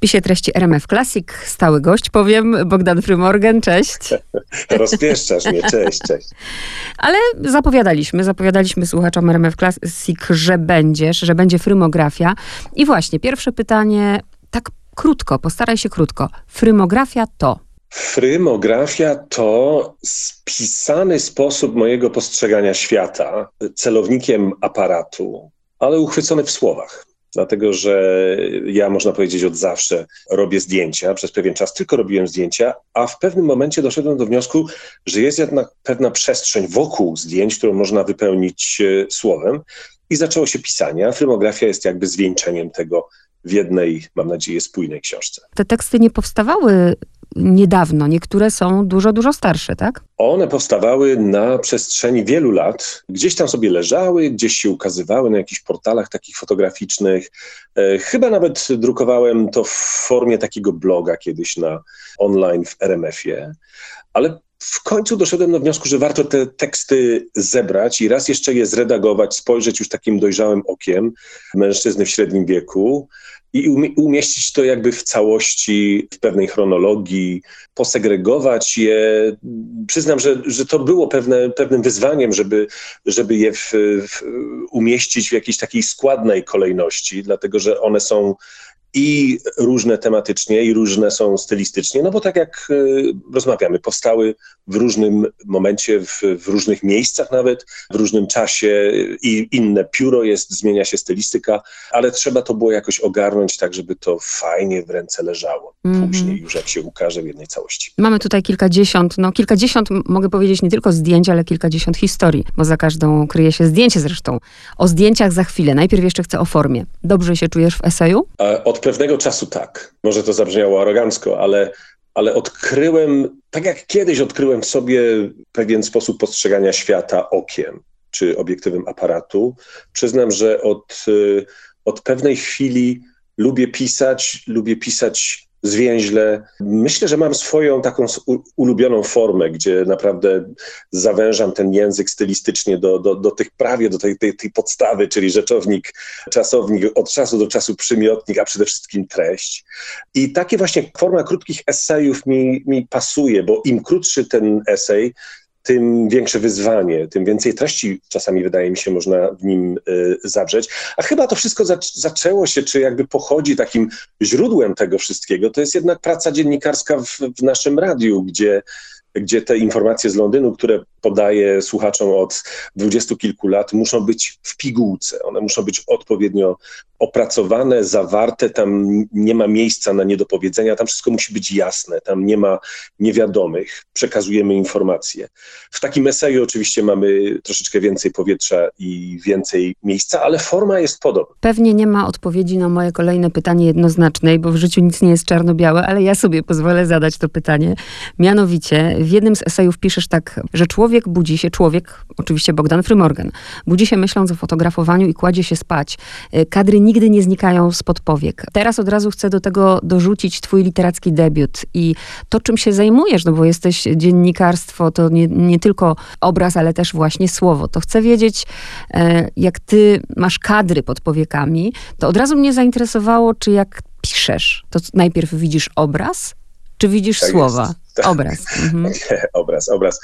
spisie treści RMF Classic stały gość, powiem, Bogdan Frymorgan, cześć. Rozpieszczasz mnie, cześć, cześć. Ale zapowiadaliśmy, zapowiadaliśmy słuchaczom RMF Classic, że będziesz, że będzie frymografia. I właśnie, pierwsze pytanie, tak krótko, postaraj się krótko. Frymografia to... Frymografia to spisany sposób mojego postrzegania świata, celownikiem aparatu, ale uchwycony w słowach dlatego że ja, można powiedzieć, od zawsze robię zdjęcia. Przez pewien czas tylko robiłem zdjęcia, a w pewnym momencie doszedłem do wniosku, że jest jednak pewna przestrzeń wokół zdjęć, którą można wypełnić e, słowem. I zaczęło się pisanie, a filmografia jest jakby zwieńczeniem tego w jednej, mam nadzieję, spójnej książce. Te teksty nie powstawały niedawno. Niektóre są dużo, dużo starsze, tak? One powstawały na przestrzeni wielu lat. Gdzieś tam sobie leżały, gdzieś się ukazywały na jakichś portalach takich fotograficznych. E, chyba nawet drukowałem to w formie takiego bloga kiedyś na online w RMF-ie. Ale w końcu doszedłem do wniosku, że warto te teksty zebrać i raz jeszcze je zredagować, spojrzeć już takim dojrzałym okiem mężczyzny w średnim wieku i umieścić to jakby w całości, w pewnej chronologii, posegregować je. Przyznam, że, że to było pewne, pewnym wyzwaniem, żeby, żeby je w, w, umieścić w jakiejś takiej składnej kolejności, dlatego że one są i różne tematycznie, i różne są stylistycznie, no bo tak jak e, rozmawiamy, powstały w różnym momencie, w, w, różnych miejscach nawet, w różnym czasie i inne pióro jest, zmienia się stylistyka, ale trzeba to było jakoś ogarnąć tak, żeby to fajnie w ręce leżało mm -hmm. później już jak się ukaże w jednej całości. Mamy tutaj kilkadziesiąt, no kilkadziesiąt, mogę powiedzieć nie tylko zdjęć, ale kilkadziesiąt historii, bo za każdą kryje się zdjęcie zresztą. O zdjęciach za chwilę. Najpierw jeszcze chcę o formie. Dobrze się czujesz w eseju? Od pewnego czasu tak. Może to zabrzmiało arogancko, ale, ale odkryłem, tak jak kiedyś odkryłem w sobie pewien sposób postrzegania świata okiem czy obiektywem aparatu. Przyznam, że od, y, od pewnej chwili lubię pisać, lubię pisać zwięźle. Myślę, że mam swoją taką ulubioną formę, gdzie naprawdę zawężam ten język stylistycznie do, do, do tych prawie, do tej, tej, tej podstawy, czyli rzeczownik, czasownik, od czasu do czasu przymiotnik, a przede wszystkim treść. I takie właśnie forma krótkich esejów mi, mi pasuje, bo im krótszy ten esej, tym większe wyzwanie, tym więcej treści czasami, wydaje mi się, można w nim y, zawrzeć. A chyba to wszystko zaczęło się, czy jakby pochodzi takim źródłem tego wszystkiego, to jest jednak praca dziennikarska w, w naszym radiu, gdzie gdzie te informacje z Londynu, które podaję słuchaczom od dwudziestu kilku lat, muszą być w pigułce. One muszą być odpowiednio opracowane, zawarte, tam nie ma miejsca na niedopowiedzenia, tam wszystko musi być jasne, tam nie ma niewiadomych, przekazujemy informacje. W takim eseju oczywiście mamy troszeczkę więcej powietrza i więcej miejsca, ale forma jest podobna. Pewnie nie ma odpowiedzi na moje kolejne pytanie jednoznacznej, bo w życiu nic nie jest czarno-białe, ale ja sobie pozwolę zadać to pytanie. Mianowicie, w jednym z esejów piszesz tak, że człowiek budzi się, człowiek, oczywiście Bogdan Frymorgan, budzi się myśląc o fotografowaniu i kładzie się spać. Y, kadry nigdy nie znikają spod powiek. Teraz od razu chcę do tego dorzucić twój literacki debiut i to, czym się zajmujesz, no bo jesteś dziennikarstwo, to nie, nie tylko obraz, ale też właśnie słowo. To chcę wiedzieć, e, jak ty masz kadry pod powiekami, to od razu mnie zainteresowało, czy jak piszesz, to najpierw widzisz obraz, czy widzisz tak słowa? Jest. Obraz. Mhm. obraz, obraz.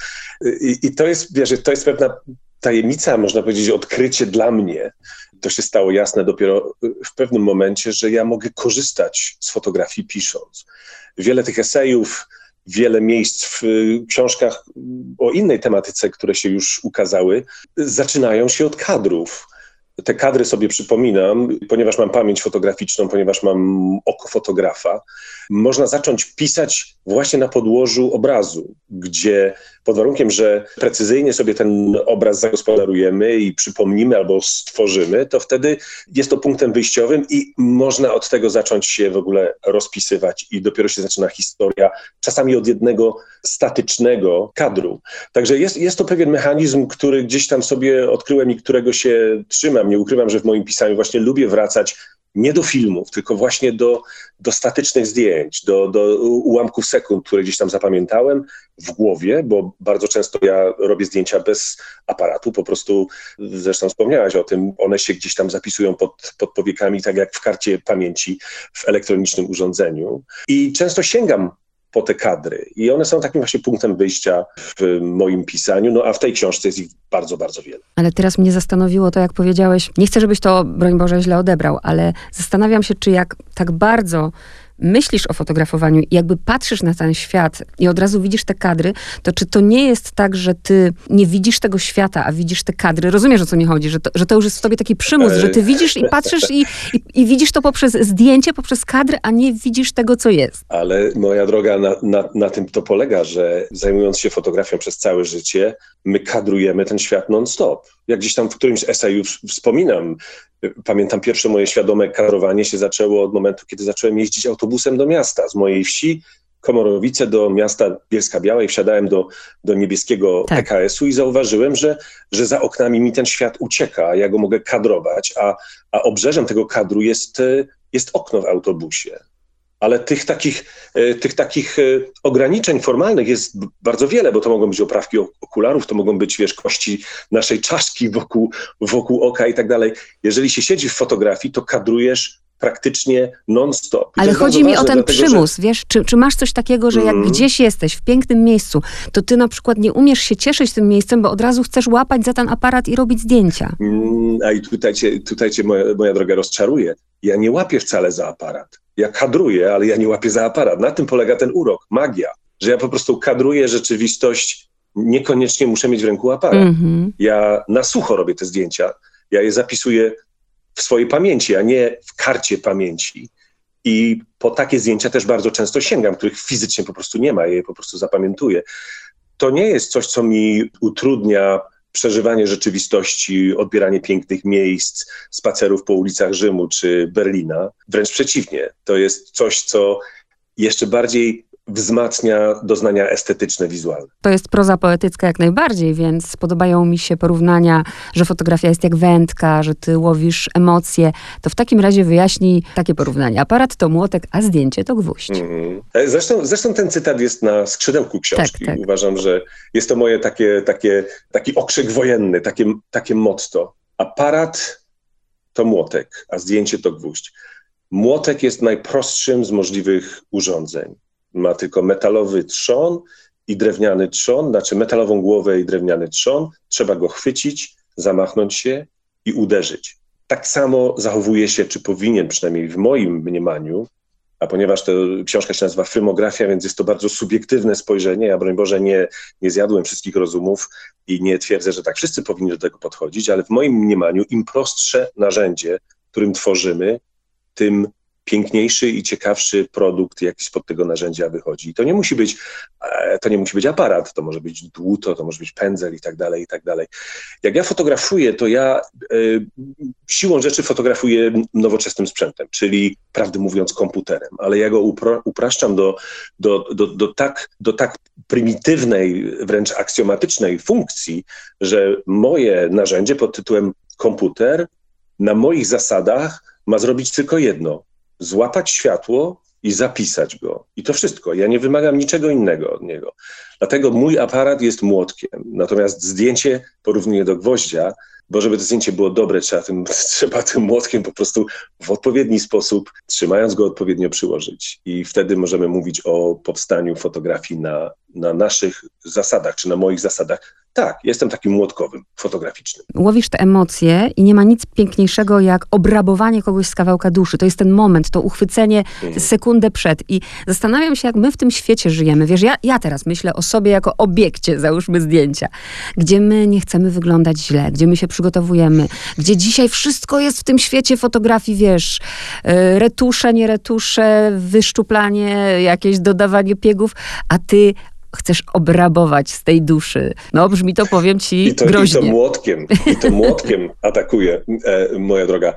I, I, to jest, wiesz, to jest pewna tajemnica, można powiedzieć, odkrycie dla mnie. To się stało jasne dopiero w pewnym momencie, że ja mogę korzystać z fotografii pisząc. Wiele tych esejów, wiele miejsc w książkach o innej tematyce, które się już ukazały, zaczynają się od kadrów te kadry sobie przypominam, ponieważ mam pamięć fotograficzną, ponieważ mam oko fotografa, można zacząć pisać właśnie na podłożu obrazu, gdzie pod warunkiem, że precyzyjnie sobie ten obraz zagospodarujemy i przypomnimy albo stworzymy, to wtedy jest to punktem wyjściowym i można od tego zacząć się w ogóle rozpisywać i dopiero się zaczyna historia, czasami od jednego statycznego kadru. Także jest, jest to pewien mechanizm, który gdzieś tam sobie odkryłem i którego się trzymam. Nie ukrywam, że w moim pisaniu właśnie lubię wracać nie do filmów, tylko właśnie do, do statycznych zdjęć, do, do ułamków sekund, które gdzieś tam zapamiętałem w głowie, bo bardzo często ja robię zdjęcia bez aparatu, po prostu zresztą wspomniałaś o tym, one się gdzieś tam zapisują pod, pod powiekami, tak jak w karcie pamięci w elektronicznym urządzeniu. I często sięgam po te kadry. I one są takim właśnie punktem wyjścia w moim pisaniu, no a w tej książce jest ich bardzo, bardzo wiele. Ale teraz mnie zastanowiło to, jak powiedziałeś, nie chcę, żebyś to, broń Boże, źle odebrał, ale zastanawiam się, czy jak tak bardzo myślisz o fotografowaniu i jakby patrzysz na ten świat i od razu widzisz te kadry, to czy to nie jest tak, że ty nie widzisz tego świata, a widzisz te kadry? Rozumiesz, o co mi chodzi? Że to, że to już jest w tobie taki przymus, że ty widzisz i patrzysz i, i, i widzisz to poprzez zdjęcie, poprzez kadry, a nie widzisz tego, co jest. Ale moja droga, na, na, na tym to polega, że zajmując się fotografią przez całe życie, my kadrujemy ten świat non-stop. Jak gdzieś tam w którymś eseju wspominam, pamiętam pierwsze moje świadome kadrowanie się zaczęło od momentu, kiedy zacząłem jeździć autobusem do miasta z mojej wsi. Komorowice do miasta Bielska Białej, wsiadałem do, do niebieskiego tak. PKS-u i zauważyłem, że, że za oknami mi ten świat ucieka, ja go mogę kadrować, a, a obrzeżem tego kadru jest, jest okno w autobusie ale tych takich, e, tych takich e, ograniczeń formalnych jest bardzo wiele, bo to mogą być oprawki okularów, to mogą być, wiesz, kości naszej czaszki wokół, wokół oka i tak dalej. Jeżeli się siedzi w fotografii, to kadrujesz praktycznie non-stop. Ale chodzi mi o ten dlatego, przymus, że... wiesz, czy, czy, masz coś takiego, że jak mm. gdzieś jesteś w pięknym miejscu, to ty na przykład nie umiesz się cieszyć tym miejscem, bo od razu chcesz łapać za ten aparat i robić zdjęcia. Mm, a i tutaj cię, tutaj cię moja, moja droga rozczaruje. Ja nie łapię wcale za aparat ja kadruję, ale ja nie łapię za aparat. Na tym polega ten urok, magia, że ja po prostu kadruję rzeczywistość, niekoniecznie muszę mieć w ręku aparat. Mm -hmm. Ja na sucho robię te zdjęcia, ja je zapisuję w swojej pamięci, a nie w karcie pamięci. I po takie zdjęcia też bardzo często sięgam, których fizycznie po prostu nie ma, ja je po prostu zapamiętuję. To nie jest coś, co mi utrudnia przeżywanie rzeczywistości, odbieranie pięknych miejsc, spacerów po ulicach Rzymu czy Berlina. Wręcz przeciwnie, to jest coś, co jeszcze bardziej wzmacnia doznania estetyczne, wizualne. To jest proza poetycka jak najbardziej, więc podobają mi się porównania, że fotografia jest jak wędka, że ty łowisz emocje. To w takim razie wyjaśnij takie porównanie. Aparat to młotek, a zdjęcie to gwóźdź. Mm. Zresztą, zresztą ten cytat jest na skrzydełku książki. Tak, tak. Uważam, że jest to moje takie, takie, taki okrzyk wojenny, takie, takie motto. Aparat to młotek, a zdjęcie to gwóźdź. Młotek jest najprostszym z możliwych urządzeń ma tylko metalowy trzon i drewniany trzon, znaczy metalową głowę i drewniany trzon. Trzeba go chwycić, zamachnąć się i uderzyć. Tak samo zachowuje się, czy powinien przynajmniej w moim mniemaniu, a ponieważ to książka się nazywa Frymografia, więc jest to bardzo subiektywne spojrzenie. Ja, broń Boże, nie, nie zjadłem wszystkich rozumów i nie twierdzę, że tak wszyscy powinni do tego podchodzić, ale w moim mniemaniu im prostsze narzędzie, którym tworzymy, tym piękniejszy i ciekawszy produkt, jaki spod tego narzędzia wychodzi. I to nie musi być, e, to nie musi być aparat, to może być dłuto, to może być pędzel i tak dalej, i tak dalej. Jak ja fotografuję, to ja y, siłą rzeczy fotografuję nowoczesnym sprzętem, czyli prawdę mówiąc komputerem, ale ja go upro, upraszczam do, do, do, do, tak, do tak prymitywnej, wręcz aksjomatycznej funkcji, że moje narzędzie pod tytułem komputer na moich zasadach ma zrobić tylko jedno złapać światło i zapisać go. I to wszystko. Ja nie wymagam niczego innego od niego. Dlatego mój aparat jest młotkiem. Natomiast zdjęcie porównuję do gwoździa, bo żeby to zdjęcie było dobre, trzeba tym, trzeba tym młotkiem po prostu w odpowiedni sposób, trzymając go odpowiednio przyłożyć. I wtedy możemy mówić o powstaniu fotografii na, na naszych zasadach, czy na moich zasadach, tak, jestem takim młotkowym, fotograficznym. Łowisz te emocje i nie ma nic piękniejszego jak obrabowanie kogoś z kawałka duszy. To jest ten moment, to uchwycenie mhm. sekundę przed. I zastanawiam się, jak my w tym świecie żyjemy. Wiesz, ja, ja teraz myślę o sobie jako obiekcie, załóżmy zdjęcia, gdzie my nie chcemy wyglądać źle, gdzie my się przygotowujemy, gdzie dzisiaj wszystko jest w tym świecie fotografii, wiesz, e, retusze, nie retusze, wyszczuplanie, jakieś dodawanie piegów, a ty chcesz obrabować z tej duszy. No brzmi to, powiem ci, I to, groźnie. I to młotkiem, i to młotkiem atakuje, e, moja droga.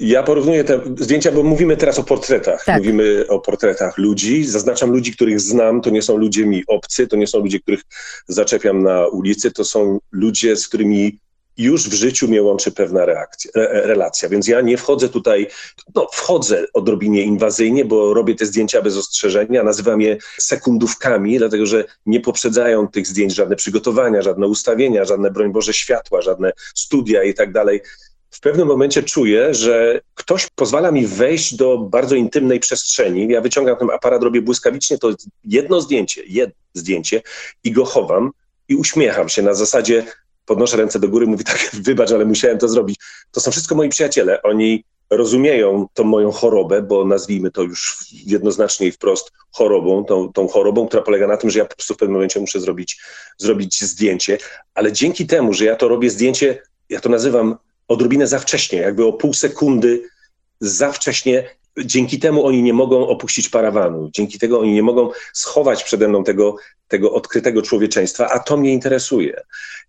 Ja porównuję te zdjęcia, bo mówimy teraz o portretach. Tak. Mówimy o portretach ludzi. Zaznaczam ludzi, których znam. To nie są ludzie mi obcy, to nie są ludzie, których zaczepiam na ulicy. To są ludzie, z którymi już w życiu mnie łączy pewna reakcja, relacja. Więc ja nie wchodzę tutaj, no wchodzę odrobinie inwazyjnie, bo robię te zdjęcia bez ostrzeżenia, nazywam je sekundówkami, dlatego że nie poprzedzają tych zdjęć żadne przygotowania, żadne ustawienia, żadne, broń Boże, światła, żadne studia i tak dalej w pewnym momencie czuję, że ktoś pozwala mi wejść do bardzo intymnej przestrzeni. Ja wyciągam ten aparat, robię błyskawicznie to jedno zdjęcie, jedno zdjęcie i go chowam i uśmiecham się na zasadzie, podnoszę ręce do góry, mówię tak, wybacz, ale musiałem to zrobić. To są wszystko moi przyjaciele. Oni rozumieją tą moją chorobę, bo nazwijmy to już jednoznacznie i wprost chorobą, tą, tą chorobą, która polega na tym, że ja po prostu w pewnym momencie muszę zrobić, zrobić zdjęcie, ale dzięki temu, że ja to robię zdjęcie, ja to nazywam odrobinę za wcześnie, jakby o pół sekundy za wcześnie. Dzięki temu oni nie mogą opuścić parawanu, dzięki tego oni nie mogą schować przede mną tego, tego odkrytego człowieczeństwa, a to mnie interesuje.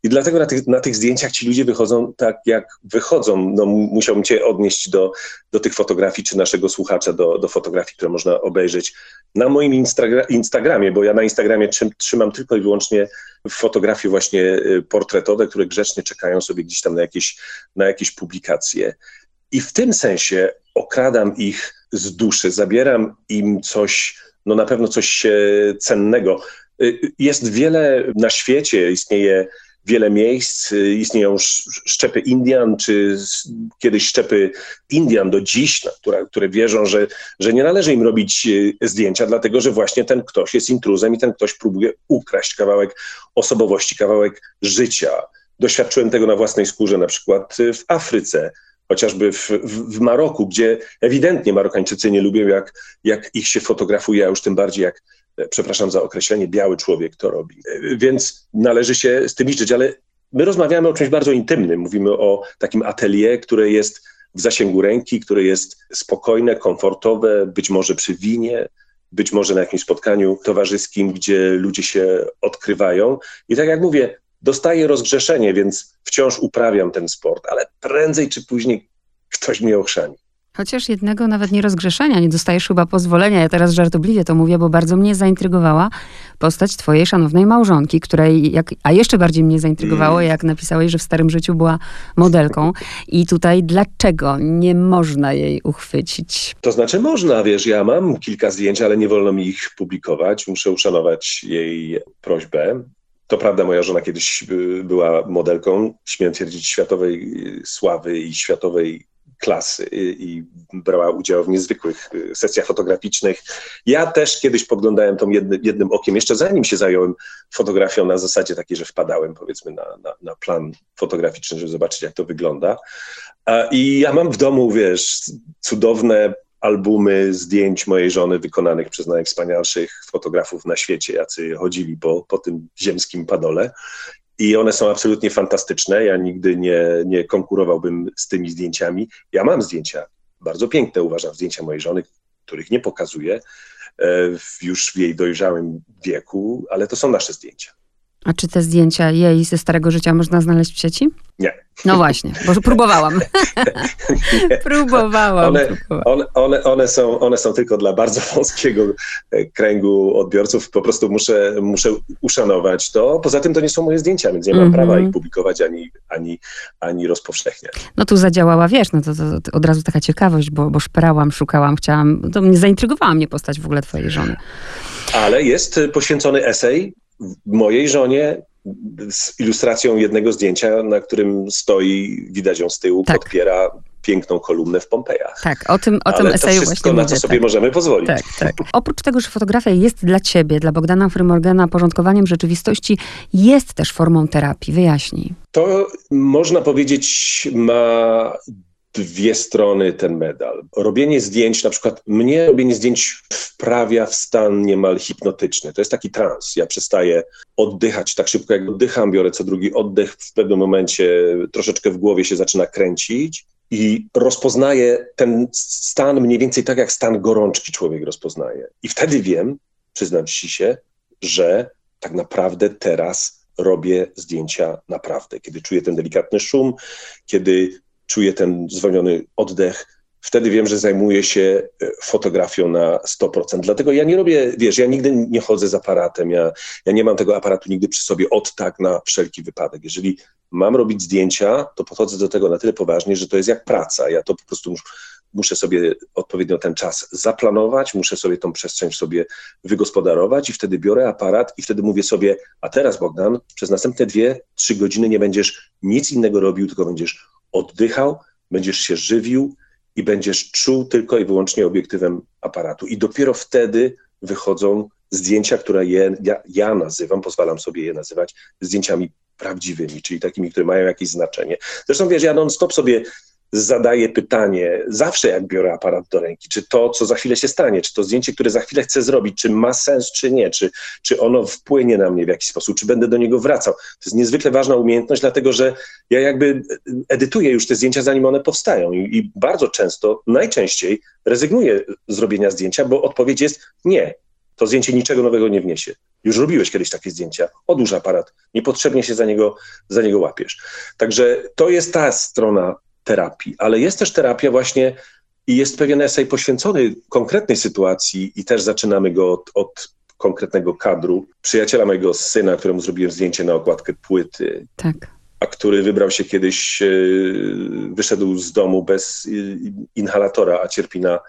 I dlatego na tych, na tych zdjęciach ci ludzie wychodzą tak, jak wychodzą. No, musiałbym cię odnieść do, do tych fotografii, czy naszego słuchacza do, do fotografii, które można obejrzeć na moim Instagra Instagramie, bo ja na Instagramie trzymam tylko i wyłącznie fotografie właśnie y, portretowe, które grzecznie czekają sobie gdzieś tam na jakieś, na jakieś publikacje. I w tym sensie okradam ich z duszy, zabieram im coś, no na pewno coś cennego. Y, jest wiele na świecie, istnieje wiele miejsc, istnieją szczepy Indian, czy kiedyś szczepy Indian do dziś, które, które wierzą, że, że nie należy im robić y, zdjęcia, dlatego że właśnie ten ktoś jest intruzem i ten ktoś próbuje ukraść kawałek osobowości, kawałek życia. Doświadczyłem tego na własnej skórze, na przykład w Afryce chociażby w, w, w, Maroku, gdzie ewidentnie Marokańczycy nie lubią, jak, jak ich się fotografuje, a już tym bardziej jak, przepraszam za określenie, biały człowiek to robi. Więc należy się z tym liczyć, ale my rozmawiamy o czymś bardzo intymnym. Mówimy o takim atelier, które jest w zasięgu ręki, które jest spokojne, komfortowe, być może przy winie, być może na jakimś spotkaniu towarzyskim, gdzie ludzie się odkrywają. I tak jak mówię, dostaję rozgrzeszenie, więc wciąż uprawiam ten sport, ale prędzej czy później ktoś mnie ochrzani. Chociaż jednego nawet nie rozgrzeszenia, nie dostajesz chyba pozwolenia. Ja teraz żartobliwie to mówię, bo bardzo mnie zaintrygowała postać twojej szanownej małżonki, której, jak, a jeszcze bardziej mnie zaintrygowało, jak napisałeś, że w starym życiu była modelką. I tutaj dlaczego nie można jej uchwycić? To znaczy można, wiesz, ja mam kilka zdjęć, ale nie wolno mi ich publikować. Muszę uszanować jej prośbę. To prawda, moja żona kiedyś była modelką, śmiem twierdzić, światowej sławy i światowej klasy i brała udział w niezwykłych y, sesjach fotograficznych. Ja też kiedyś podglądałem tą jednym, jednym okiem, jeszcze zanim się zająłem fotografią na zasadzie takiej, że wpadałem powiedzmy na, na, na plan fotograficzny, żeby zobaczyć jak to wygląda. I ja mam w domu, wiesz, cudowne albumy zdjęć mojej żony wykonanych przez najwspanialszych fotografów na świecie, jacy chodzili po, po tym ziemskim padole. I one są absolutnie fantastyczne. Ja nigdy nie, nie konkurowałbym z tymi zdjęciami. Ja mam zdjęcia, bardzo piękne uważam, zdjęcia mojej żony, których nie pokazuję e, już w jej dojrzałym wieku, ale to są nasze zdjęcia. A czy te zdjęcia jej ze starego życia można znaleźć w sieci? Nie. No właśnie, bo próbowałam. próbowałam. One, one, one, one, są, one są tylko dla bardzo wąskiego e, kręgu odbiorców. Po prostu muszę, muszę uszanować to. Poza tym to nie są moje zdjęcia, więc nie mam mm -hmm. prawa ich publikować ani, ani, ani rozpowszechniać. No tu zadziałała, wiesz, no to, to, to od razu taka ciekawość, bo, bo szperałam, szukałam, chciałam, to mnie zaintrygowała mnie postać w ogóle twojej żony. Ale jest poświęcony esej mojej żonie z ilustracją jednego zdjęcia, na którym stoi, widać ją z tyłu, tak. podpiera piękną kolumnę w Pompejach. Tak, o tym, o tym eseju to wszystko, na co sobie tak. możemy pozwolić. Tak, tak. Oprócz tego, że fotografia jest dla ciebie, dla Bogdana Frymorgana porządkowaniem rzeczywistości, jest też formą terapii. Wyjaśnij. To można powiedzieć ma dwie strony ten medal. Robienie zdjęć, na przykład mnie robienie zdjęć wprawia w stan niemal hipnotyczny. To jest taki trans. Ja przestaję oddychać tak szybko, jak oddycham, biorę co drugi oddech, w pewnym momencie troszeczkę w głowie się zaczyna kręcić i rozpoznaję ten stan mniej więcej tak, jak stan gorączki człowiek rozpoznaje. I wtedy wiem, przyznam ci się, że tak naprawdę teraz robię zdjęcia naprawdę. Kiedy czuję ten delikatny szum, kiedy czuję ten zwolniony oddech, wtedy wiem, że zajmuję się e, fotografią na 100%. Dlatego ja nie robię, wiesz, ja nigdy nie chodzę z aparatem, ja, ja nie mam tego aparatu nigdy przy sobie od tak na wszelki wypadek. Jeżeli mam robić zdjęcia, to podchodzę do tego na tyle poważnie, że to jest jak praca. Ja to po prostu muszę, muszę sobie odpowiednio ten czas zaplanować, muszę sobie tą przestrzeń sobie wygospodarować i wtedy biorę aparat i wtedy mówię sobie, a teraz Bogdan, przez następne dwie, trzy godziny nie będziesz nic innego robił, tylko będziesz oddychał, będziesz się żywił, i będziesz czuł tylko i wyłącznie obiektywem aparatu. I dopiero wtedy wychodzą zdjęcia, które je, ja, ja nazywam, pozwalam sobie je nazywać zdjęciami prawdziwymi, czyli takimi, które mają jakieś znaczenie. Zresztą wiesz, ja non-stop sobie zadaję pytanie, zawsze jak biorę aparat do ręki, czy to, co za chwilę się stanie, czy to zdjęcie, które za chwilę chcę zrobić, czy ma sens, czy nie, czy, czy ono wpłynie na mnie w jakiś sposób, czy będę do niego wracał. To jest niezwykle ważna umiejętność, dlatego że ja jakby edytuję już te zdjęcia, zanim one powstają i, i bardzo często, najczęściej rezygnuję z robienia zdjęcia, bo odpowiedź jest nie. To zdjęcie niczego nowego nie wniesie. Już robiłeś kiedyś takie zdjęcia. Odłóż aparat. Niepotrzebnie się za niego, za niego łapiesz. Także to jest ta strona terapii, ale jest też terapia właśnie i jest pewien esej poświęcony konkretnej sytuacji i też zaczynamy go od, od konkretnego kadru. Przyjaciela mojego syna, któremu zrobiłem zdjęcie na okładkę płyty. Tak. A który wybrał się kiedyś, e, wyszedł z domu bez inhalatora, a cierpi na,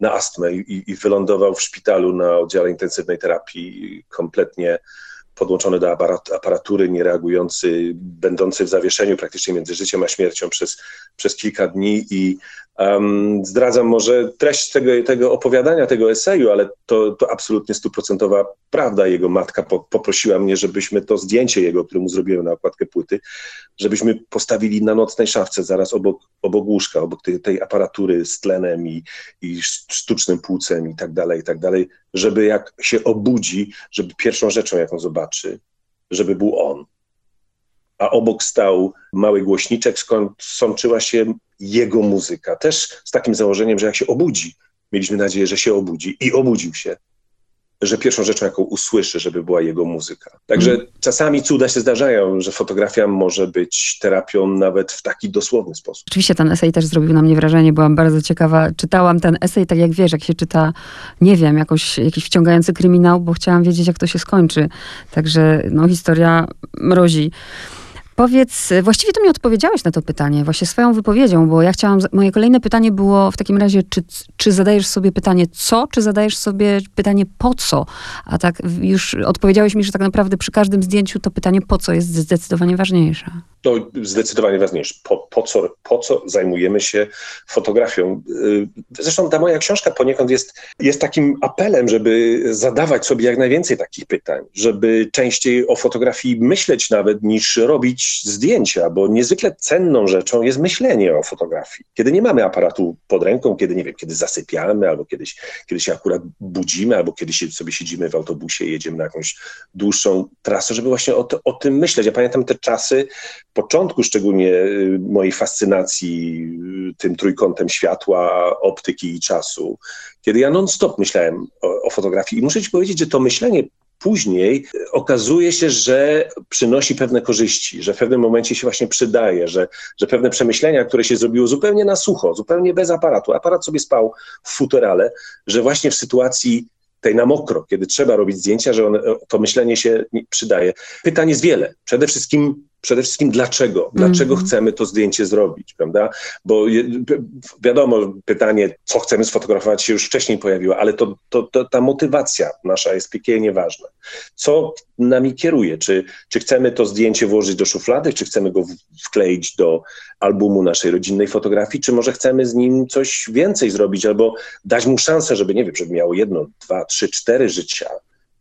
na astmę i, i wylądował w szpitalu na oddziale intensywnej terapii kompletnie podłączony do aparat, aparatury, niereagujący, będący w zawieszeniu praktycznie między życiem a śmiercią przez, przez kilka dni i um, zdradzam może treść tego, tego opowiadania, tego eseju, ale to, to absolutnie stuprocentowa prawda. Jego matka po, poprosiła mnie, żebyśmy to zdjęcie jego, które mu zrobiłem na okładkę płyty, żebyśmy postawili na nocnej szafce zaraz obok, obok łóżka, obok tej, tej aparatury z tlenem i, i sztucznym płucem i tak dalej, i tak dalej, żeby jak się obudzi, żeby pierwszą rzeczą, jaką zobaczy, żeby był on. A obok stał mały głośniczek, skąd sączyła się jego muzyka. Też z takim założeniem, że jak się obudzi, mieliśmy nadzieję, że się obudzi i obudził się że pierwszą rzeczą, jaką usłyszy, żeby była jego muzyka. Także mm. czasami cuda się zdarzają, że fotografia może być terapią nawet w taki dosłowny sposób. Oczywiście ten esej też zrobił na mnie wrażenie, byłam bardzo ciekawa. Czytałam ten esej, tak jak wiesz, jak się czyta, nie wiem, jakoś, jakiś wciągający kryminał, bo chciałam wiedzieć, jak to się skończy. Także no, historia mrozi. Powiedz, właściwie to mi odpowiedziałeś na to pytanie, właśnie swoją wypowiedzią, bo ja chciałam, moje kolejne pytanie było w takim razie, czy, czy zadajesz sobie pytanie co, czy zadajesz sobie pytanie po co? A tak już odpowiedziałeś mi, że tak naprawdę przy każdym zdjęciu to pytanie po co jest zdecydowanie ważniejsze. To zdecydowanie ważniejsze. Po, po, co, po co zajmujemy się fotografią? Y, zresztą ta moja książka poniekąd jest, jest takim apelem, żeby zadawać sobie jak najwięcej takich pytań, żeby częściej o fotografii myśleć nawet niż robić zdjęcia, bo niezwykle cenną rzeczą jest myślenie o fotografii. Kiedy nie mamy aparatu pod ręką, kiedy nie wiem, kiedy zasypiamy, albo kiedyś, kiedy się akurat budzimy, albo kiedy się, sobie siedzimy w autobusie i jedziemy na jakąś dłuższą trasę, żeby właśnie o, to, o tym myśleć. Ja pamiętam te czasy, początku szczególnie y, mojej fascynacji y, tym trójkątem światła, optyki i czasu, kiedy ja non-stop myślałem o, o fotografii. I muszę ci powiedzieć, że to myślenie później okazuje się, że przynosi pewne korzyści, że w pewnym momencie się właśnie przydaje, że, że pewne przemyślenia, które się zrobiło zupełnie na sucho, zupełnie bez aparatu, aparat sobie spał w futerale, że właśnie w sytuacji tej na mokro, kiedy trzeba robić zdjęcia, że one, to myślenie się przydaje. Pytań jest wiele. Przede wszystkim przede wszystkim dlaczego, dlaczego mm chcemy to zdjęcie zrobić, prawda? Bo wiadomo, pytanie, co chcemy sfotografować się już wcześniej pojawiło, ale to, to, to, ta motywacja nasza jest piekielnie ważna. Co nami kieruje? Czy, czy chcemy to zdjęcie włożyć do szuflady, czy chcemy go wkleić do albumu naszej rodzinnej fotografii, czy może chcemy z nim coś więcej zrobić, albo dać mu szansę, żeby, nie wiem, żeby miało jedno, dwa, trzy, cztery życia,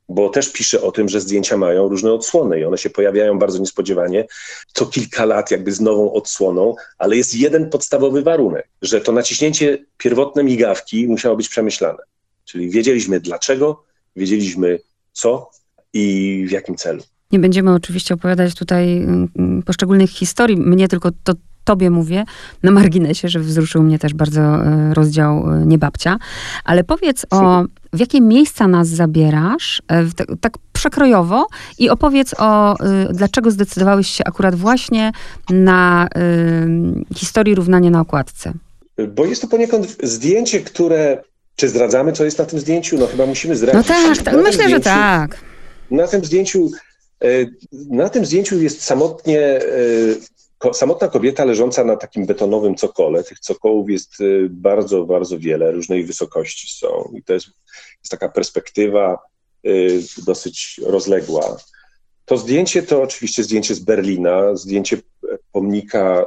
bo też pisze o tym, że zdjęcia mają różne odsłony i one się pojawiają bardzo niespodziewanie, co kilka lat jakby z nową odsłoną, ale jest jeden podstawowy warunek, że to naciśnięcie pierwotne migawki musiało być przemyślane. Czyli wiedzieliśmy dlaczego, wiedzieliśmy co i w jakim celu. Nie będziemy oczywiście opowiadać tutaj mm, mm, poszczególnych historii. Mnie tylko to tobie mówię, na marginesie, że wzruszył mnie też bardzo e, rozdział e, Niebabcia. Ale powiedz o, w jakie miejsca nas zabierasz, e, tak, przekrojowo i opowiedz o, dlaczego zdecydowałeś się akurat właśnie na historii równania na okładce. Bo jest to poniekąd zdjęcie, które. Czy zdradzamy, co jest na tym zdjęciu? No chyba musimy zdradzić. No tak, tak myślę, zdjęciu, że tak. Na tym zdjęciu, na tym zdjęciu jest samotnie, samotna kobieta leżąca na takim betonowym cokole. Tych cokołów jest e, bardzo, bardzo wiele, różnej wysokości są. I to jest, jest taka perspektywa dosyć rozległa. To zdjęcie to oczywiście zdjęcie z Berlina, zdjęcie pomnika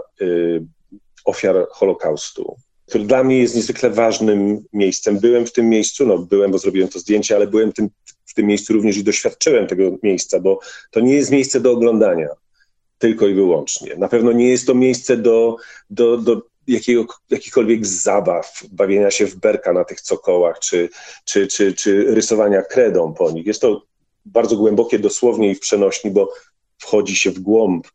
ofiar Holokaustu, który dla mnie jest niezwykle ważnym miejscem. Byłem w tym miejscu, no byłem, bo zrobiłem to zdjęcie, ale byłem tym, w tym miejscu również i doświadczyłem tego miejsca, bo to nie jest miejsce do oglądania tylko i wyłącznie. Na pewno nie jest to miejsce do, do, do jakiego, jakichkolwiek zabaw, bawienia się w berka na tych cokołach, czy, czy, czy, czy rysowania kredą po nich. Jest to bardzo głębokie dosłownie i w przenośni, bo wchodzi się w głąb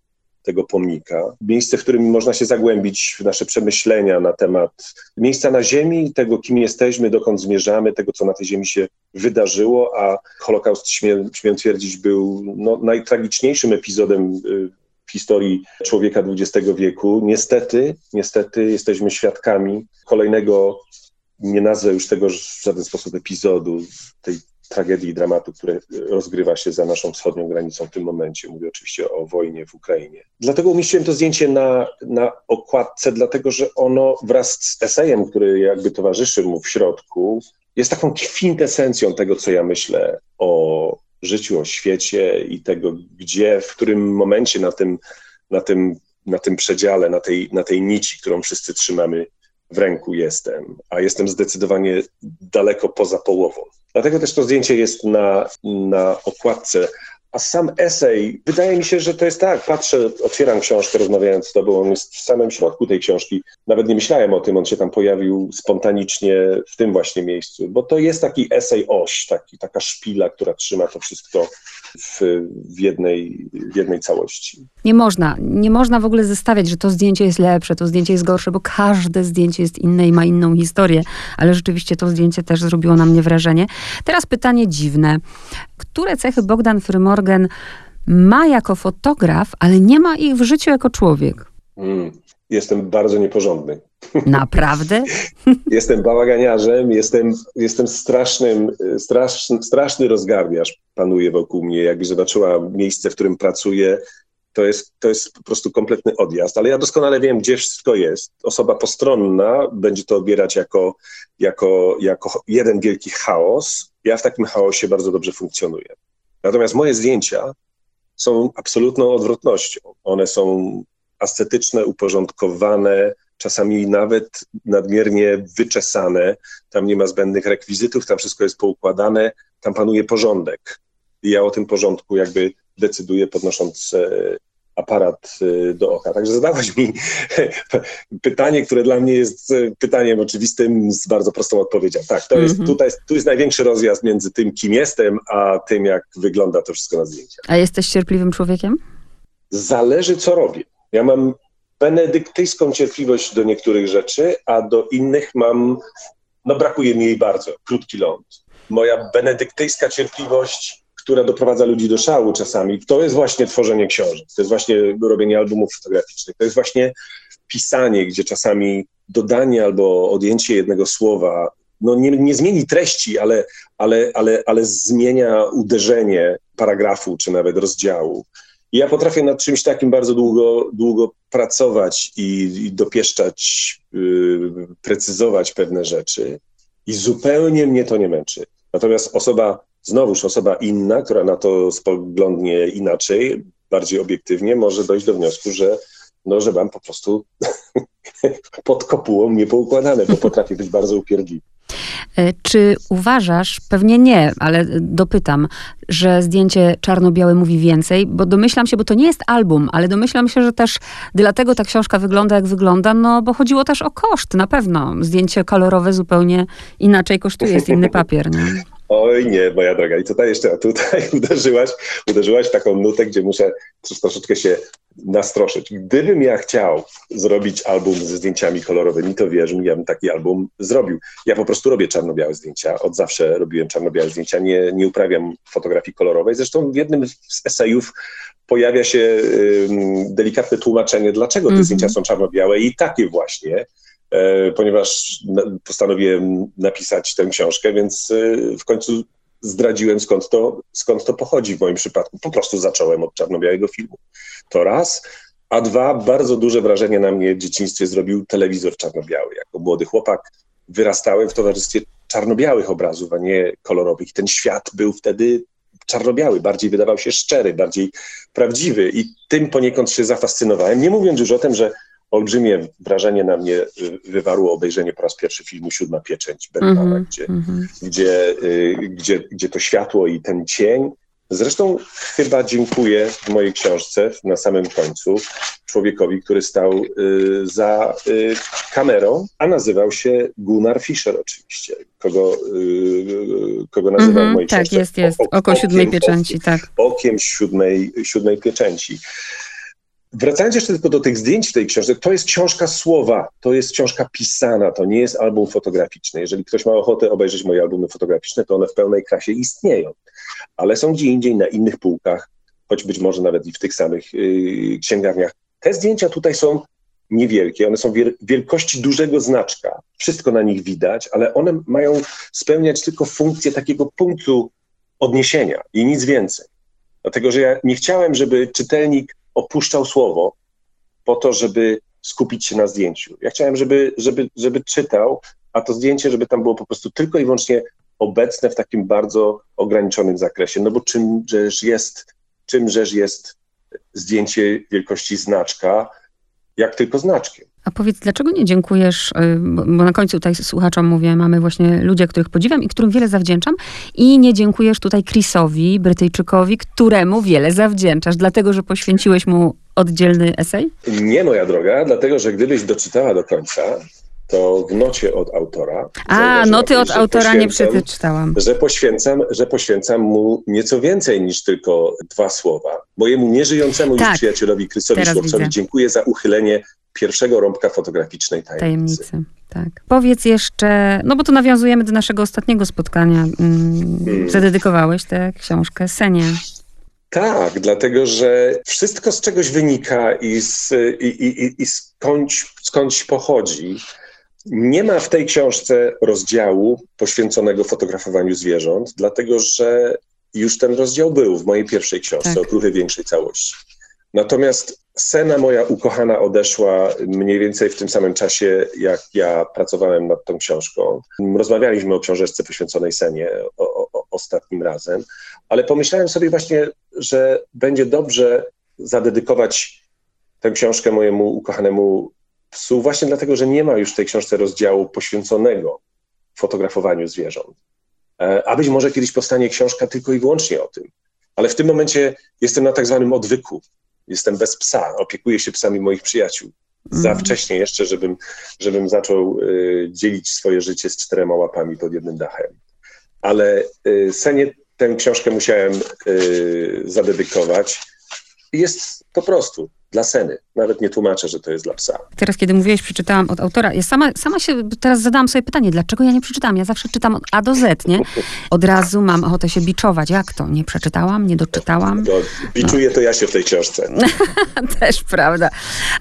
tego pomnika. Miejsce, w którym można się zagłębić w nasze przemyślenia na temat miejsca na Ziemi, tego, kim jesteśmy, dokąd zmierzamy, tego, co na tej Ziemi się wydarzyło, a Holokaust, śmiem, śmiem twierdzić, był no, najtragiczniejszym epizodem y, w historii człowieka XX wieku. Niestety, niestety jesteśmy świadkami kolejnego, nie nazwę już tego w żaden sposób epizodu, tej tragedii i dramatu, które rozgrywa się za naszą wschodnią granicą w tym momencie. Mówię oczywiście o wojnie w Ukrainie. Dlatego umieściłem to zdjęcie na, na okładce, dlatego że ono wraz z esejem, który jakby towarzyszy mu w środku, jest taką kwintesencją tego, co ja myślę o życiu, o świecie i tego, gdzie, w którym momencie na tym, na tym, na tym przedziale, na tej, na tej nici, którą wszyscy trzymamy w ręku jestem, a jestem zdecydowanie daleko poza połową. Dlatego też to zdjęcie jest na, na okładce. A sam esej, wydaje mi się, że to jest tak. Patrzę, otwieram książkę, rozmawiając z tobą, on jest w samym środku tej książki. Nawet nie myślałem o tym, on się tam pojawił spontanicznie w tym właśnie miejscu, bo to jest taki esej oś, taki, taka szpila, która trzyma to wszystko w, w, jednej, w jednej całości. Nie można, nie można w ogóle zestawiać, że to zdjęcie jest lepsze, to zdjęcie jest gorsze, bo każde zdjęcie jest inne i ma inną historię, ale rzeczywiście to zdjęcie też zrobiło na mnie wrażenie. Teraz pytanie dziwne. Które cechy Bogdan Ma jako fotograf, ale nie ma ich w życiu jako człowiek? Mm, jestem bardzo nieporządny. Naprawdę? jestem bałaganiarzem, jestem, jestem strasznym, straszny, straszny rozgardiarz panuje wokół mnie. Jakby zobaczyła miejsce, w którym pracuję, to jest, to jest po prostu kompletny odjazd, ale ja doskonale wiem, gdzie wszystko jest. Osoba postronna będzie to odbierać jako, jako, jako jeden wielki chaos. Ja w takim chaosie bardzo dobrze funkcjonuję. Natomiast moje zdjęcia są absolutną odwrotnością. One są ascetyczne, uporządkowane, czasami nawet nadmiernie wyczesane. Tam nie ma zbędnych rekwizytów, tam wszystko jest poukładane, tam panuje porządek. I ja o tym porządku jakby decyduję, podnosząc e, aparat e, do oka. Także zadałaś mi pytanie, które dla mnie jest e, pytaniem oczywistym z bardzo prostą odpowiedzią. Tak, to jest, mm -hmm. tutaj, tu jest największy rozjazd między tym, kim jestem, a tym, jak wygląda to wszystko na zdjęciach. A jesteś cierpliwym człowiekiem? Zależy, co robię. Ja mam benedyktyjską cierpliwość do niektórych rzeczy, a do innych mam, no brakuje mi jej bardzo, krótki ląd. Moja benedyktyjska cierpliwość, która doprowadza ludzi do szału czasami, to jest właśnie tworzenie książek, to jest właśnie robienie albumów fotograficznych, to jest właśnie pisanie, gdzie czasami dodanie albo odjęcie jednego słowa no nie, nie zmieni treści, ale, ale, ale, ale zmienia uderzenie paragrafu czy nawet rozdziału. I ja potrafię nad czymś takim bardzo długo, długo pracować i, i dopieszczać, yy, precyzować pewne rzeczy. I zupełnie mnie to nie męczy. Natomiast osoba, znowuż osoba inna, która na to spoglądnie inaczej, bardziej obiektywnie, może dojść do wniosku, że, no, że mam po prostu pod kopułą niepoukładane, bo potrafię być bardzo upierdliwy. E, czy uważasz, pewnie nie, ale dopytam, że zdjęcie czarno-białe mówi więcej? Bo domyślam się, bo to nie jest album, ale domyślam się, że też dlatego ta książka wygląda jak wygląda, no bo chodziło też o koszt, na pewno. Zdjęcie kolorowe zupełnie inaczej kosztuje, jest inny papier, nie? Oj nie, moja droga. I tutaj jeszcze tutaj uderzyłaś, uderzyłaś w taką nutę, gdzie muszę troszeczkę się nastroszyć. Gdybym ja chciał zrobić album ze zdjęciami kolorowymi, to wierz mi, ja bym taki album zrobił. Ja po prostu robię czarno-białe zdjęcia. Od zawsze robiłem czarno-białe zdjęcia. Nie, nie uprawiam fotografii kolorowej. Zresztą w jednym z esejów pojawia się delikatne tłumaczenie, dlaczego te mm -hmm. zdjęcia są czarno-białe i takie właśnie ponieważ postanowiłem napisać tę książkę, więc w końcu zdradziłem skąd to, skąd to pochodzi w moim przypadku. Po prostu zacząłem od czarno-białego filmu. To raz. A dwa, bardzo duże wrażenie na mnie w dzieciństwie zrobił telewizor czarno-biały. Jako młody chłopak wyrastałem w towarzystwie czarno-białych obrazów, a nie kolorowych. Ten świat był wtedy czarno-biały, bardziej wydawał się szczery, bardziej prawdziwy i tym poniekąd się zafascynowałem. Nie mówiąc już o tym, że olbrzymie wrażenie na mnie wywarło obejrzenie po raz pierwszy filmu Siódma Pieczęć Bergmana, mm -hmm, gdzie, mm -hmm. gdzie, y, gdzie, gdzie to światło i ten cień Zresztą chyba dziękuję w mojej książce na samym końcu człowiekowi, który stał y, za y, kamerą, a nazywał się Gunnar Fischer oczywiście, kogo, y, kogo nazywam mm -hmm, tak, książce. Tak, jest, jest. O, Oko siódmej pieczęci, okiem, tak. Okiem siódmej, siódmej pieczęci. Wracając jeszcze tylko do tych zdjęć w tej książce, to jest książka słowa, to jest książka pisana, to nie jest album fotograficzny. Jeżeli ktoś ma ochotę obejrzeć moje albumy fotograficzne, to one w pełnej krasie istnieją, ale są gdzie indziej na innych półkach, choć być może nawet i w tych samych yy, księgarniach. Te zdjęcia tutaj są niewielkie, one są wielkości dużego znaczka. Wszystko na nich widać, ale one mają spełniać tylko funkcję takiego punktu odniesienia i nic więcej. Dlatego, że ja nie chciałem, żeby czytelnik opuszczał słowo po to, żeby skupić się na zdjęciu. Ja chciałem, żeby, żeby, żeby czytał, a to zdjęcie, żeby tam było po prostu tylko i wyłącznie obecne w takim bardzo ograniczonym zakresie. No bo czymżeż jest, czymżeż jest zdjęcie wielkości znaczka, jak tylko znaczkiem. A powiedz, dlaczego nie dziękujesz, y, bo na końcu tutaj słuchaczom mówię, mamy właśnie ludzie, których podziwiam i którym wiele zawdzięczam i nie dziękujesz tutaj Chrisowi, Brytyjczykowi, któremu wiele zawdzięczasz, dlatego, że poświęciłeś mu oddzielny esej? Nie, moja droga, dlatego, że gdybyś doczytała do końca, to w nocie od autora. A, noty od autora nie przeczytałam. Że poświęcam, że poświęcam mu nieco więcej niż tylko dwa słowa. Mojemu nieżyjącemu tak. już przyjacielowi Krysowi Szłowcowi dziękuję za uchylenie pierwszego rąbka fotograficznej tajemnicy. tajemnicy. Tak. Powiedz jeszcze, no bo tu nawiązujemy do naszego ostatniego spotkania. Mm, hmm. Zadedykowałeś tę książkę Senie. Tak, dlatego że wszystko z czegoś wynika i, z, i, i, i skądś, skądś pochodzi. Nie ma w tej książce rozdziału poświęconego fotografowaniu zwierząt, dlatego że już ten rozdział był w mojej pierwszej książce, tak. Okruchy większej całości. Natomiast Sena moja ukochana odeszła mniej więcej w tym samym czasie, jak ja pracowałem nad tą książką. Rozmawialiśmy o książeczce poświęconej Senie o, o, ostatnim razem, ale pomyślałem sobie właśnie, że będzie dobrze zadedykować tę książkę mojemu ukochanemu psu, właśnie dlatego, że nie ma już w tej książce rozdziału poświęconego fotografowaniu zwierząt. E, a być może kiedyś powstanie książka tylko i wyłącznie o tym. Ale w tym momencie jestem na tak zwanym odwyku. Jestem bez psa, opiekuję się psami moich przyjaciół. Za mm. wcześnie jeszcze, żebym, żebym zaczął y, dzielić swoje życie z czterema łapami pod jednym dachem. Ale y, Senie tę książkę musiałem y, zadedykować. Jest po prostu dla Seny. Nawet nie tłumaczę, że to jest dla psa. Teraz, kiedy mówiłeś, przeczytałam od autora. Ja sama, sama się teraz zadałam sobie pytanie, dlaczego ja nie przeczytałam? Ja zawsze czytam od A do Z, nie? Od razu mam ochotę się biczować. Jak to? Nie przeczytałam, nie doczytałam? No, biczuję no. to ja się w tej książce. Też prawda.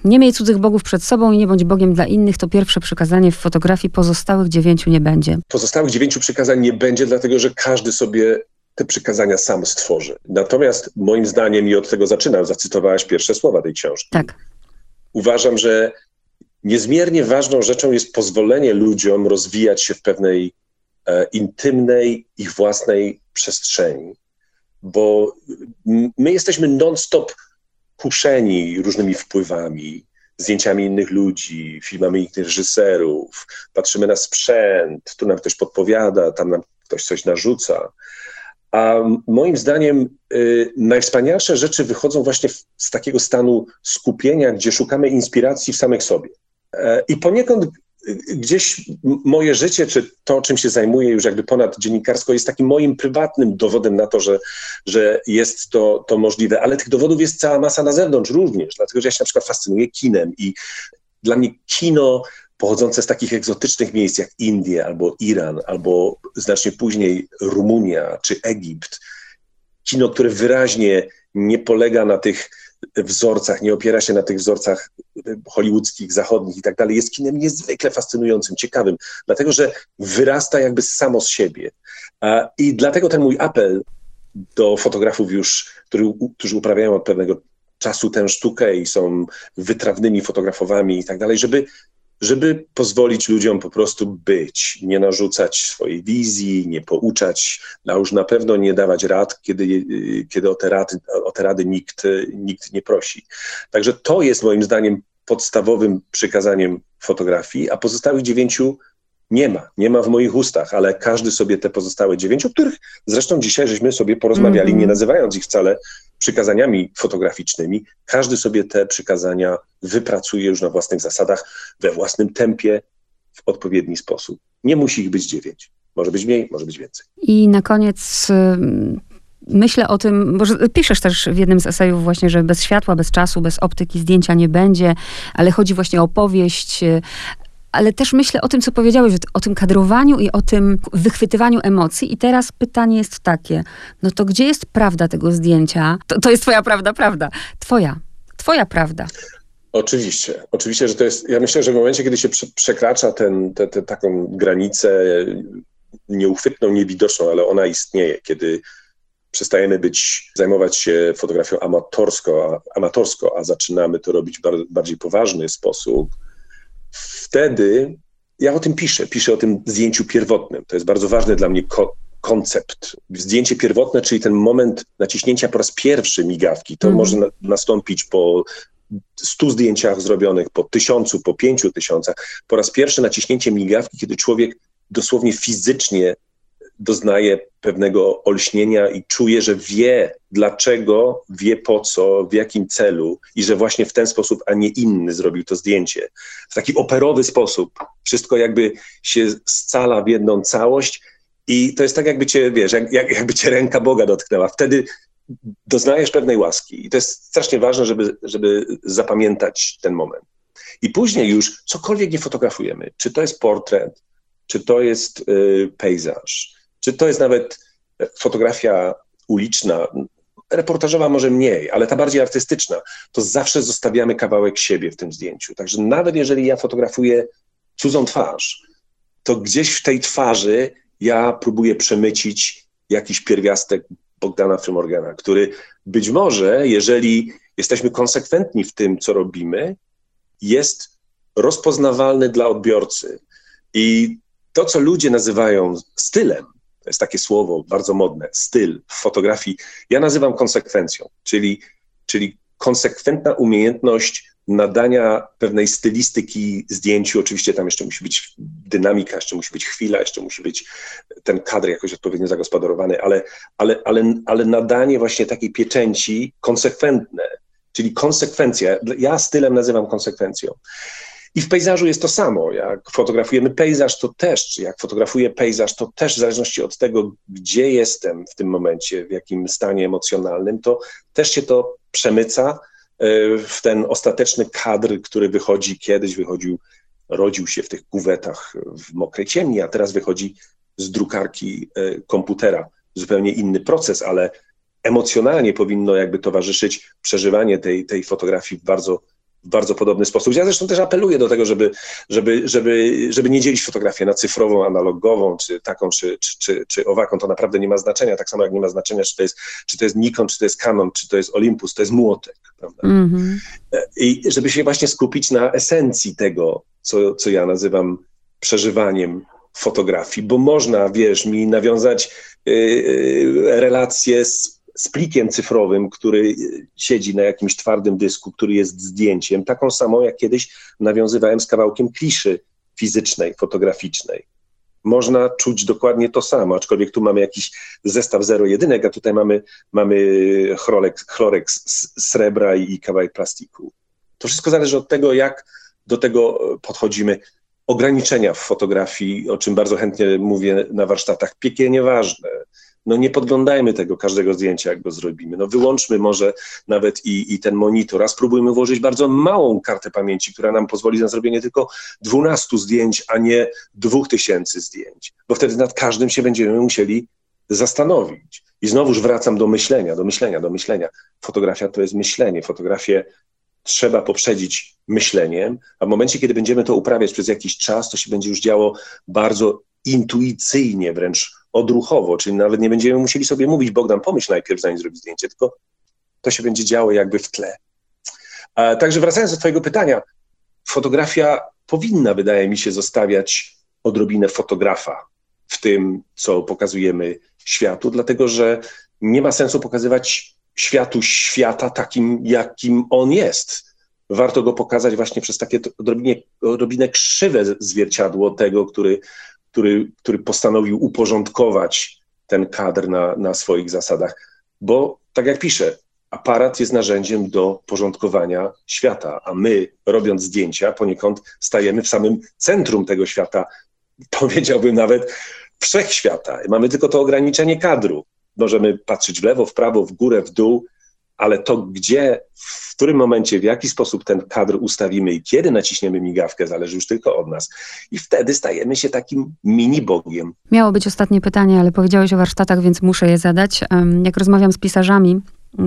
Nie miej cudzych bogów przed sobą i nie bądź Bogiem dla innych. To pierwsze przykazanie w fotografii. Pozostałych dziewięciu nie będzie. Pozostałych dziewięciu przykazań nie będzie, dlatego że każdy sobie te przykazania sam stworzy. Natomiast moim zdaniem, i od tego zaczynam, zacytowałaś pierwsze słowa tej książki. Tak. Uważam, że niezmiernie ważną rzeczą jest pozwolenie ludziom rozwijać się w pewnej e, intymnej, ich własnej przestrzeni, bo my jesteśmy non-stop kuszeni różnymi wpływami, zdjęciami innych ludzi, filmami innych reżyserów, patrzymy na sprzęt, tu nam ktoś podpowiada, tam nam ktoś coś narzuca. A moim zdaniem y, najwspanialsze rzeczy wychodzą właśnie z takiego stanu skupienia, gdzie szukamy inspiracji w samych sobie. E, I poniekąd y, gdzieś moje życie, czy to, czym się zajmuję już jakby ponad dziennikarsko, jest takim moim prywatnym dowodem na to, że, że jest to, to możliwe. Ale tych dowodów jest cała masa na zewnątrz również, dlatego że ja się na przykład fascynuję kinem i dla mnie kino pochodzące z takich egzotycznych miejsc jak Indie albo Iran, albo znacznie później Rumunia czy Egipt. Kino, które wyraźnie nie polega na tych wzorcach, nie opiera się na tych wzorcach hollywoodzkich, zachodnich i tak dalej. Jest kinem niezwykle fascynującym, ciekawym, dlatego że wyrasta jakby samo z siebie. I dlatego ten mój apel do fotografów już, który, którzy uprawiają od pewnego czasu tę sztukę i są wytrawnymi fotografowami i tak dalej, żeby żeby pozwolić ludziom po prostu być, nie narzucać swojej wizji, nie pouczać, a już na pewno nie dawać rad, kiedy, kiedy o, te rady, o te rady nikt, nikt nie prosi. Także to jest moim zdaniem podstawowym przykazaniem fotografii, a pozostałych dziewięciu nie ma, nie ma w moich ustach, ale każdy sobie te pozostałe dziewięć, o których zresztą dzisiaj żeśmy sobie porozmawiali, mm -hmm. nie nazywając ich wcale przykazaniami fotograficznymi, każdy sobie te przykazania wypracuje już na własnych zasadach, we własnym tempie, w odpowiedni sposób. Nie musi ich być dziewięć. Może być mniej, może być więcej. I na koniec myślę o tym, bo piszesz też w jednym z esejów właśnie, że bez światła, bez czasu, bez optyki zdjęcia nie będzie, ale chodzi właśnie o opowieść, ale też myślę o tym, co powiedziałeś, o tym kadrowaniu i o tym wychwytywaniu emocji. I teraz pytanie jest takie, no to gdzie jest prawda tego zdjęcia? To, to jest twoja prawda, prawda. Twoja, twoja prawda. Oczywiście, oczywiście, że to jest, ja myślę, że w momencie, kiedy się przekracza ten, te, te, taką granicę nieuchwytną, niewidoczną, ale ona istnieje, kiedy przestajemy być, zajmować się fotografią amatorsko, a, amatorsko, a zaczynamy to robić bar, bardziej poważny sposób, wtedy ja o tym piszę, piszę o tym zdjęciu pierwotnym. To jest bardzo ważny dla mnie ko koncept. Zdjęcie pierwotne, czyli ten moment naciśnięcia po raz pierwszy migawki, to mm. może na nastąpić po stu zdjęciach zrobionych, po tysiącu, po pięciu tysiącach. Po raz pierwszy naciśnięcie migawki, kiedy człowiek dosłownie fizycznie doznaje pewnego olśnienia i czuje, że wie dlaczego, wie po co, w jakim celu i że właśnie w ten sposób, a nie inny zrobił to zdjęcie. W taki operowy sposób. Wszystko jakby się scala w jedną całość i to jest tak, jakby cię, wiesz, jak, jakby cię ręka Boga dotknęła. Wtedy doznajesz pewnej łaski i to jest strasznie ważne, żeby, żeby zapamiętać ten moment. I później już cokolwiek nie fotografujemy, czy to jest portret, czy to jest y, pejzaż, czy to jest nawet fotografia uliczna, reportażowa może mniej, ale ta bardziej artystyczna, to zawsze zostawiamy kawałek siebie w tym zdjęciu. Także nawet jeżeli ja fotografuję cudzą twarz, to gdzieś w tej twarzy ja próbuję przemycić jakiś pierwiastek Bogdana Frymorgana, który być może, jeżeli jesteśmy konsekwentni w tym, co robimy, jest rozpoznawalny dla odbiorcy. I to, co ludzie nazywają stylem, to jest takie słowo bardzo modne, styl w fotografii. Ja nazywam konsekwencją, czyli, czyli konsekwentna umiejętność nadania pewnej stylistyki zdjęciu. Oczywiście tam jeszcze musi być dynamika, jeszcze musi być chwila, jeszcze musi być ten kadr jakoś odpowiednio zagospodarowany, ale, ale, ale, ale nadanie właśnie takiej pieczęci konsekwentne, czyli konsekwencja. Ja stylem nazywam konsekwencją. I w pejzażu jest to samo. Jak fotografujemy pejzaż, to też, czy jak fotografuję pejzaż, to też w zależności od tego, gdzie jestem w tym momencie, w jakim stanie emocjonalnym, to też się to przemyca e, w ten ostateczny kadr, który wychodzi kiedyś, wychodził, rodził się w tych kuwetach w mokrej ciemni, a teraz wychodzi z drukarki e, komputera. Zupełnie inny proces, ale emocjonalnie powinno jakby towarzyszyć przeżywanie tej, tej fotografii w bardzo w bardzo podobny sposób. Ja zresztą też apeluję do tego, żeby, żeby, żeby, żeby nie dzielić fotografię na cyfrową, analogową, czy taką, czy, czy, czy, czy owaką. To naprawdę nie ma znaczenia. Tak samo jak nie ma znaczenia, czy to jest, czy to jest Nikon, czy to jest Canon, czy to jest Olympus, to jest młotek. Prawda? Mm -hmm. I żeby się właśnie skupić na esencji tego, co, co ja nazywam przeżywaniem fotografii, bo można, wiesz, mi nawiązać yy, relacje z z plikiem cyfrowym, który siedzi na jakimś twardym dysku, który jest zdjęciem, taką samą jak kiedyś nawiązywałem z kawałkiem kliszy fizycznej, fotograficznej. Można czuć dokładnie to samo, aczkolwiek tu mamy jakiś zestaw zero jedynek, a tutaj mamy, mamy chlorek, chlorek srebra i kawałek plastiku. To wszystko zależy od tego, jak do tego podchodzimy. Ograniczenia w fotografii, o czym bardzo chętnie mówię na warsztatach, piekielnie ważne no nie podglądajmy tego każdego zdjęcia, jak go zrobimy. No wyłączmy może nawet i, i ten monitor, a spróbujmy włożyć bardzo małą kartę pamięci, która nam pozwoli na zrobienie tylko 12 zdjęć, a nie 2000 zdjęć, bo wtedy nad każdym się będziemy musieli zastanowić. I znowuż wracam do myślenia, do myślenia, do myślenia. Fotografia to jest myślenie. Fotografię trzeba poprzedzić myśleniem, a w momencie, kiedy będziemy to uprawiać przez jakiś czas, to się będzie już działo bardzo intuicyjnie, wręcz odruchowo, czyli nawet nie będziemy musieli sobie mówić, Bogdan, pomyśl najpierw, zanim zrobić zdjęcie, tylko to się będzie działo jakby w tle. A, także wracając do Twojego pytania, fotografia powinna, wydaje mi się, zostawiać odrobinę fotografa w tym, co pokazujemy światu, dlatego że nie ma sensu pokazywać światu świata takim, jakim on jest. Warto go pokazać właśnie przez takie odrobinę krzywe zwierciadło tego, który, który, który postanowił uporządkować ten kadr na, na swoich zasadach. Bo tak jak piszę, aparat jest narzędziem do porządkowania świata, a my, robiąc zdjęcia, poniekąd stajemy w samym centrum tego świata, powiedziałbym nawet wszechświata. Mamy tylko to ograniczenie kadru. Możemy patrzeć w lewo, w prawo, w górę, w dół, ale to gdzie, w którym momencie, w jaki sposób ten kadr ustawimy i kiedy naciśniemy migawkę, zależy już tylko od nas. I wtedy stajemy się takim mini-bogiem. Miało być ostatnie pytanie, ale powiedziałeś o warsztatach, więc muszę je zadać. Jak rozmawiam z pisarzami,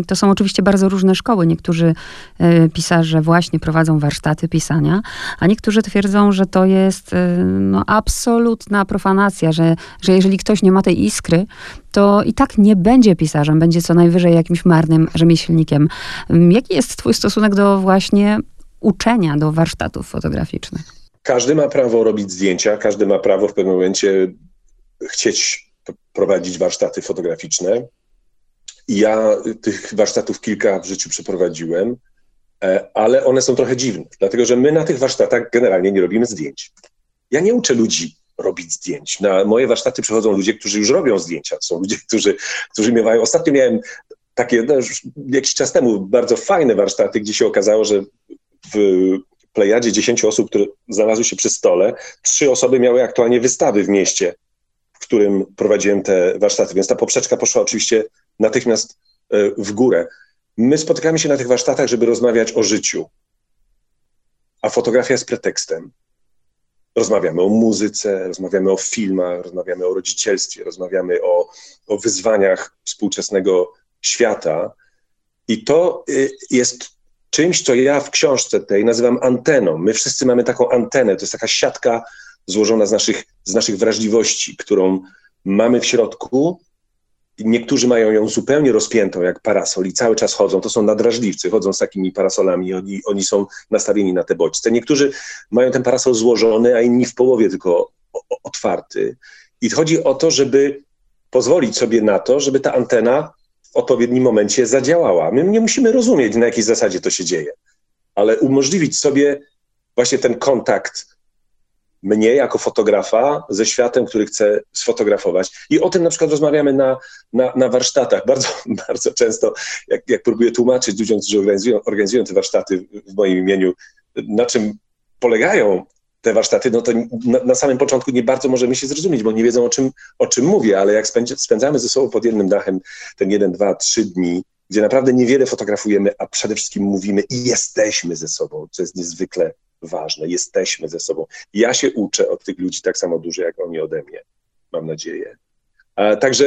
to są oczywiście bardzo różne szkoły. Niektórzy e, pisarze właśnie prowadzą warsztaty pisania, a niektórzy twierdzą, że to jest e, no, absolutna profanacja, że, że jeżeli ktoś nie ma tej iskry, to i tak nie będzie pisarzem, będzie co najwyżej jakimś marnym rzemieślnikiem. Jaki jest Twój stosunek do właśnie uczenia, do warsztatów fotograficznych? Każdy ma prawo robić zdjęcia, każdy ma prawo w pewnym momencie chcieć prowadzić warsztaty fotograficzne. Ja tych warsztatów kilka w życiu przeprowadziłem, e, ale one są trochę dziwne, dlatego że my na tych warsztatach generalnie nie robimy zdjęć. Ja nie uczę ludzi robić zdjęć. Na moje warsztaty przychodzą ludzie, którzy już robią zdjęcia. Są ludzie, którzy, którzy miewają. Ostatnio miałem takie no, jakiś czas temu bardzo fajne warsztaty, gdzie się okazało, że w plejadzie 10 osób, które znalazły się przy stole, trzy osoby miały aktualnie wystawy w mieście, w którym prowadziłem te warsztaty. Więc ta poprzeczka poszła oczywiście natychmiast e, w górę. My spotykamy się na tych warsztatach, żeby rozmawiać o życiu, a fotografia jest pretekstem. Rozmawiamy o muzyce, rozmawiamy o filmach, rozmawiamy o rodzicielstwie, rozmawiamy o, o wyzwaniach współczesnego świata. I to y, jest czymś, co ja w książce tej nazywam anteną. My wszyscy mamy taką antenę, to jest taka siatka złożona z naszych, z naszych wrażliwości, którą mamy w środku Niektórzy mają ją zupełnie rozpiętą jak parasol i cały czas chodzą. To są nadrażliwcy, chodzą z takimi parasolami, oni, oni są nastawieni na te bodźce. Niektórzy mają ten parasol złożony, a inni w połowie tylko otwarty. I chodzi o to, żeby pozwolić sobie na to, żeby ta antena w odpowiednim momencie zadziałała. My nie musimy rozumieć, na jakiej zasadzie to się dzieje, ale umożliwić sobie właśnie ten kontakt mnie jako fotografa ze światem, który chcę sfotografować. I o tym na przykład rozmawiamy na, na, na warsztatach. Bardzo, bardzo często, jak, jak próbuję tłumaczyć ludziom, którzy organizują, organizują te warsztaty w moim imieniu, na czym polegają te warsztaty, no to na, na, samym początku nie bardzo możemy się zrozumieć, bo nie wiedzą o czym, o czym mówię, ale jak spędzamy ze sobą pod jednym dachem ten jeden, dwa, trzy dni, gdzie naprawdę niewiele fotografujemy, a przede wszystkim mówimy i jesteśmy ze sobą, co jest niezwykle ważne. Jesteśmy ze sobą. Ja się uczę od tych ludzi tak samo dużo, jak oni ode mnie, mam nadzieję. Także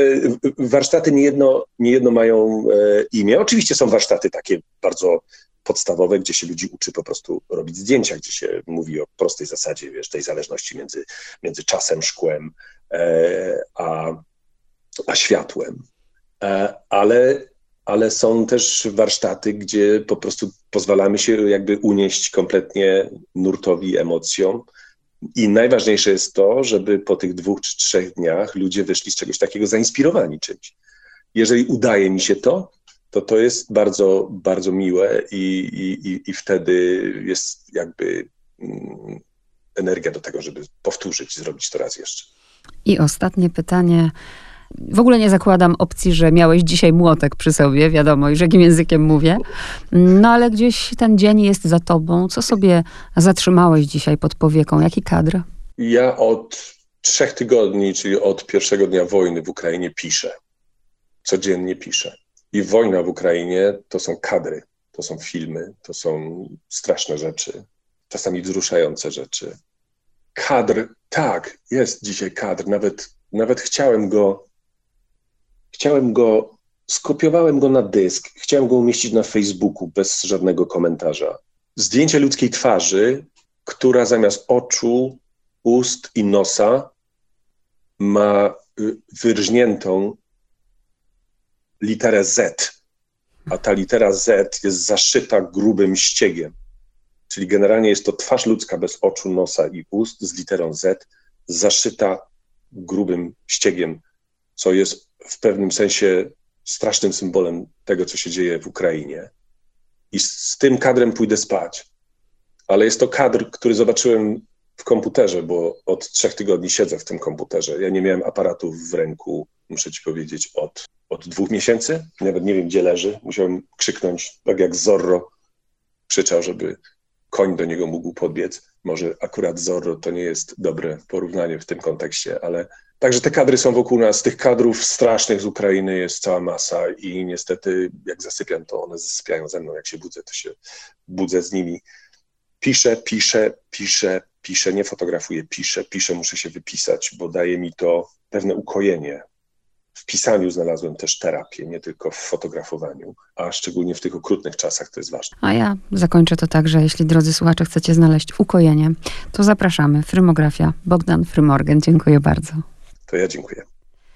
warsztaty niejedno, niejedno mają e, imię. Oczywiście są warsztaty takie bardzo podstawowe, gdzie się ludzi uczy po prostu robić zdjęcia, gdzie się mówi o prostej zasadzie, wiesz, tej zależności między, między czasem, szkłem e, a, a światłem. E, ale ale są też warsztaty, gdzie po prostu pozwalamy się jakby unieść kompletnie nurtowi, emocjom. I najważniejsze jest to, żeby po tych dwóch czy trzech dniach ludzie wyszli z czegoś takiego zainspirowani czymś. Jeżeli udaje mi się to, to to jest bardzo, bardzo miłe i, i, i wtedy jest jakby mm, energia do tego, żeby powtórzyć, zrobić to raz jeszcze. I ostatnie pytanie. W ogóle nie zakładam opcji, że miałeś dzisiaj młotek przy sobie, wiadomo już jakim językiem mówię. No ale gdzieś ten dzień jest za tobą. Co sobie zatrzymałeś dzisiaj pod powieką? Jaki kadr? Ja od trzech tygodni, czyli od pierwszego dnia wojny w Ukrainie piszę. Codziennie piszę. I wojna w Ukrainie to są kadry, to są filmy, to są straszne rzeczy, czasami wzruszające rzeczy. Kadr, tak, jest dzisiaj kadr. Nawet, nawet chciałem go chciałem go, skopiowałem go na dysk, chciałem go umieścić na Facebooku bez żadnego komentarza. Zdjęcie ludzkiej twarzy, która zamiast oczu, ust i nosa ma y, wyrżniętą literę Z, a ta litera Z jest zaszyta grubym ściegiem. Czyli generalnie jest to twarz ludzka bez oczu, nosa i ust z literą Z, zaszyta grubym ściegiem, co jest w pewnym sensie strasznym symbolem tego, co się dzieje w Ukrainie. I z, z tym kadrem pójdę spać. Ale jest to kadr, który zobaczyłem w komputerze, bo od trzech tygodni siedzę w tym komputerze. Ja nie miałem aparatu w ręku, muszę ci powiedzieć, od, od dwóch miesięcy. Nawet nie wiem, gdzie leży. Musiałem krzyknąć, tak jak Zorro krzyczał, żeby koń do niego mógł podbiec. Może akurat Zorro to nie jest dobre porównanie w tym kontekście, ale także te kadry są wokół nas. Tych kadrów strasznych z Ukrainy jest cała masa i niestety jak zasypiam, to one zasypiają ze mną. Jak się budzę, to się budzę z nimi. Piszę, piszę, piszę, piszę, nie fotografuję, piszę, piszę, muszę się wypisać, bo daje mi to pewne ukojenie. W pisaniu znalazłem też terapię, nie tylko w fotografowaniu, a szczególnie w tych okrutnych czasach to jest ważne. A ja zakończę to tak, że jeśli drodzy słuchacze chcecie znaleźć ukojenie, to zapraszamy. Frymografia. Bogdan Frymorgan. Dziękuję bardzo. 所以要尽快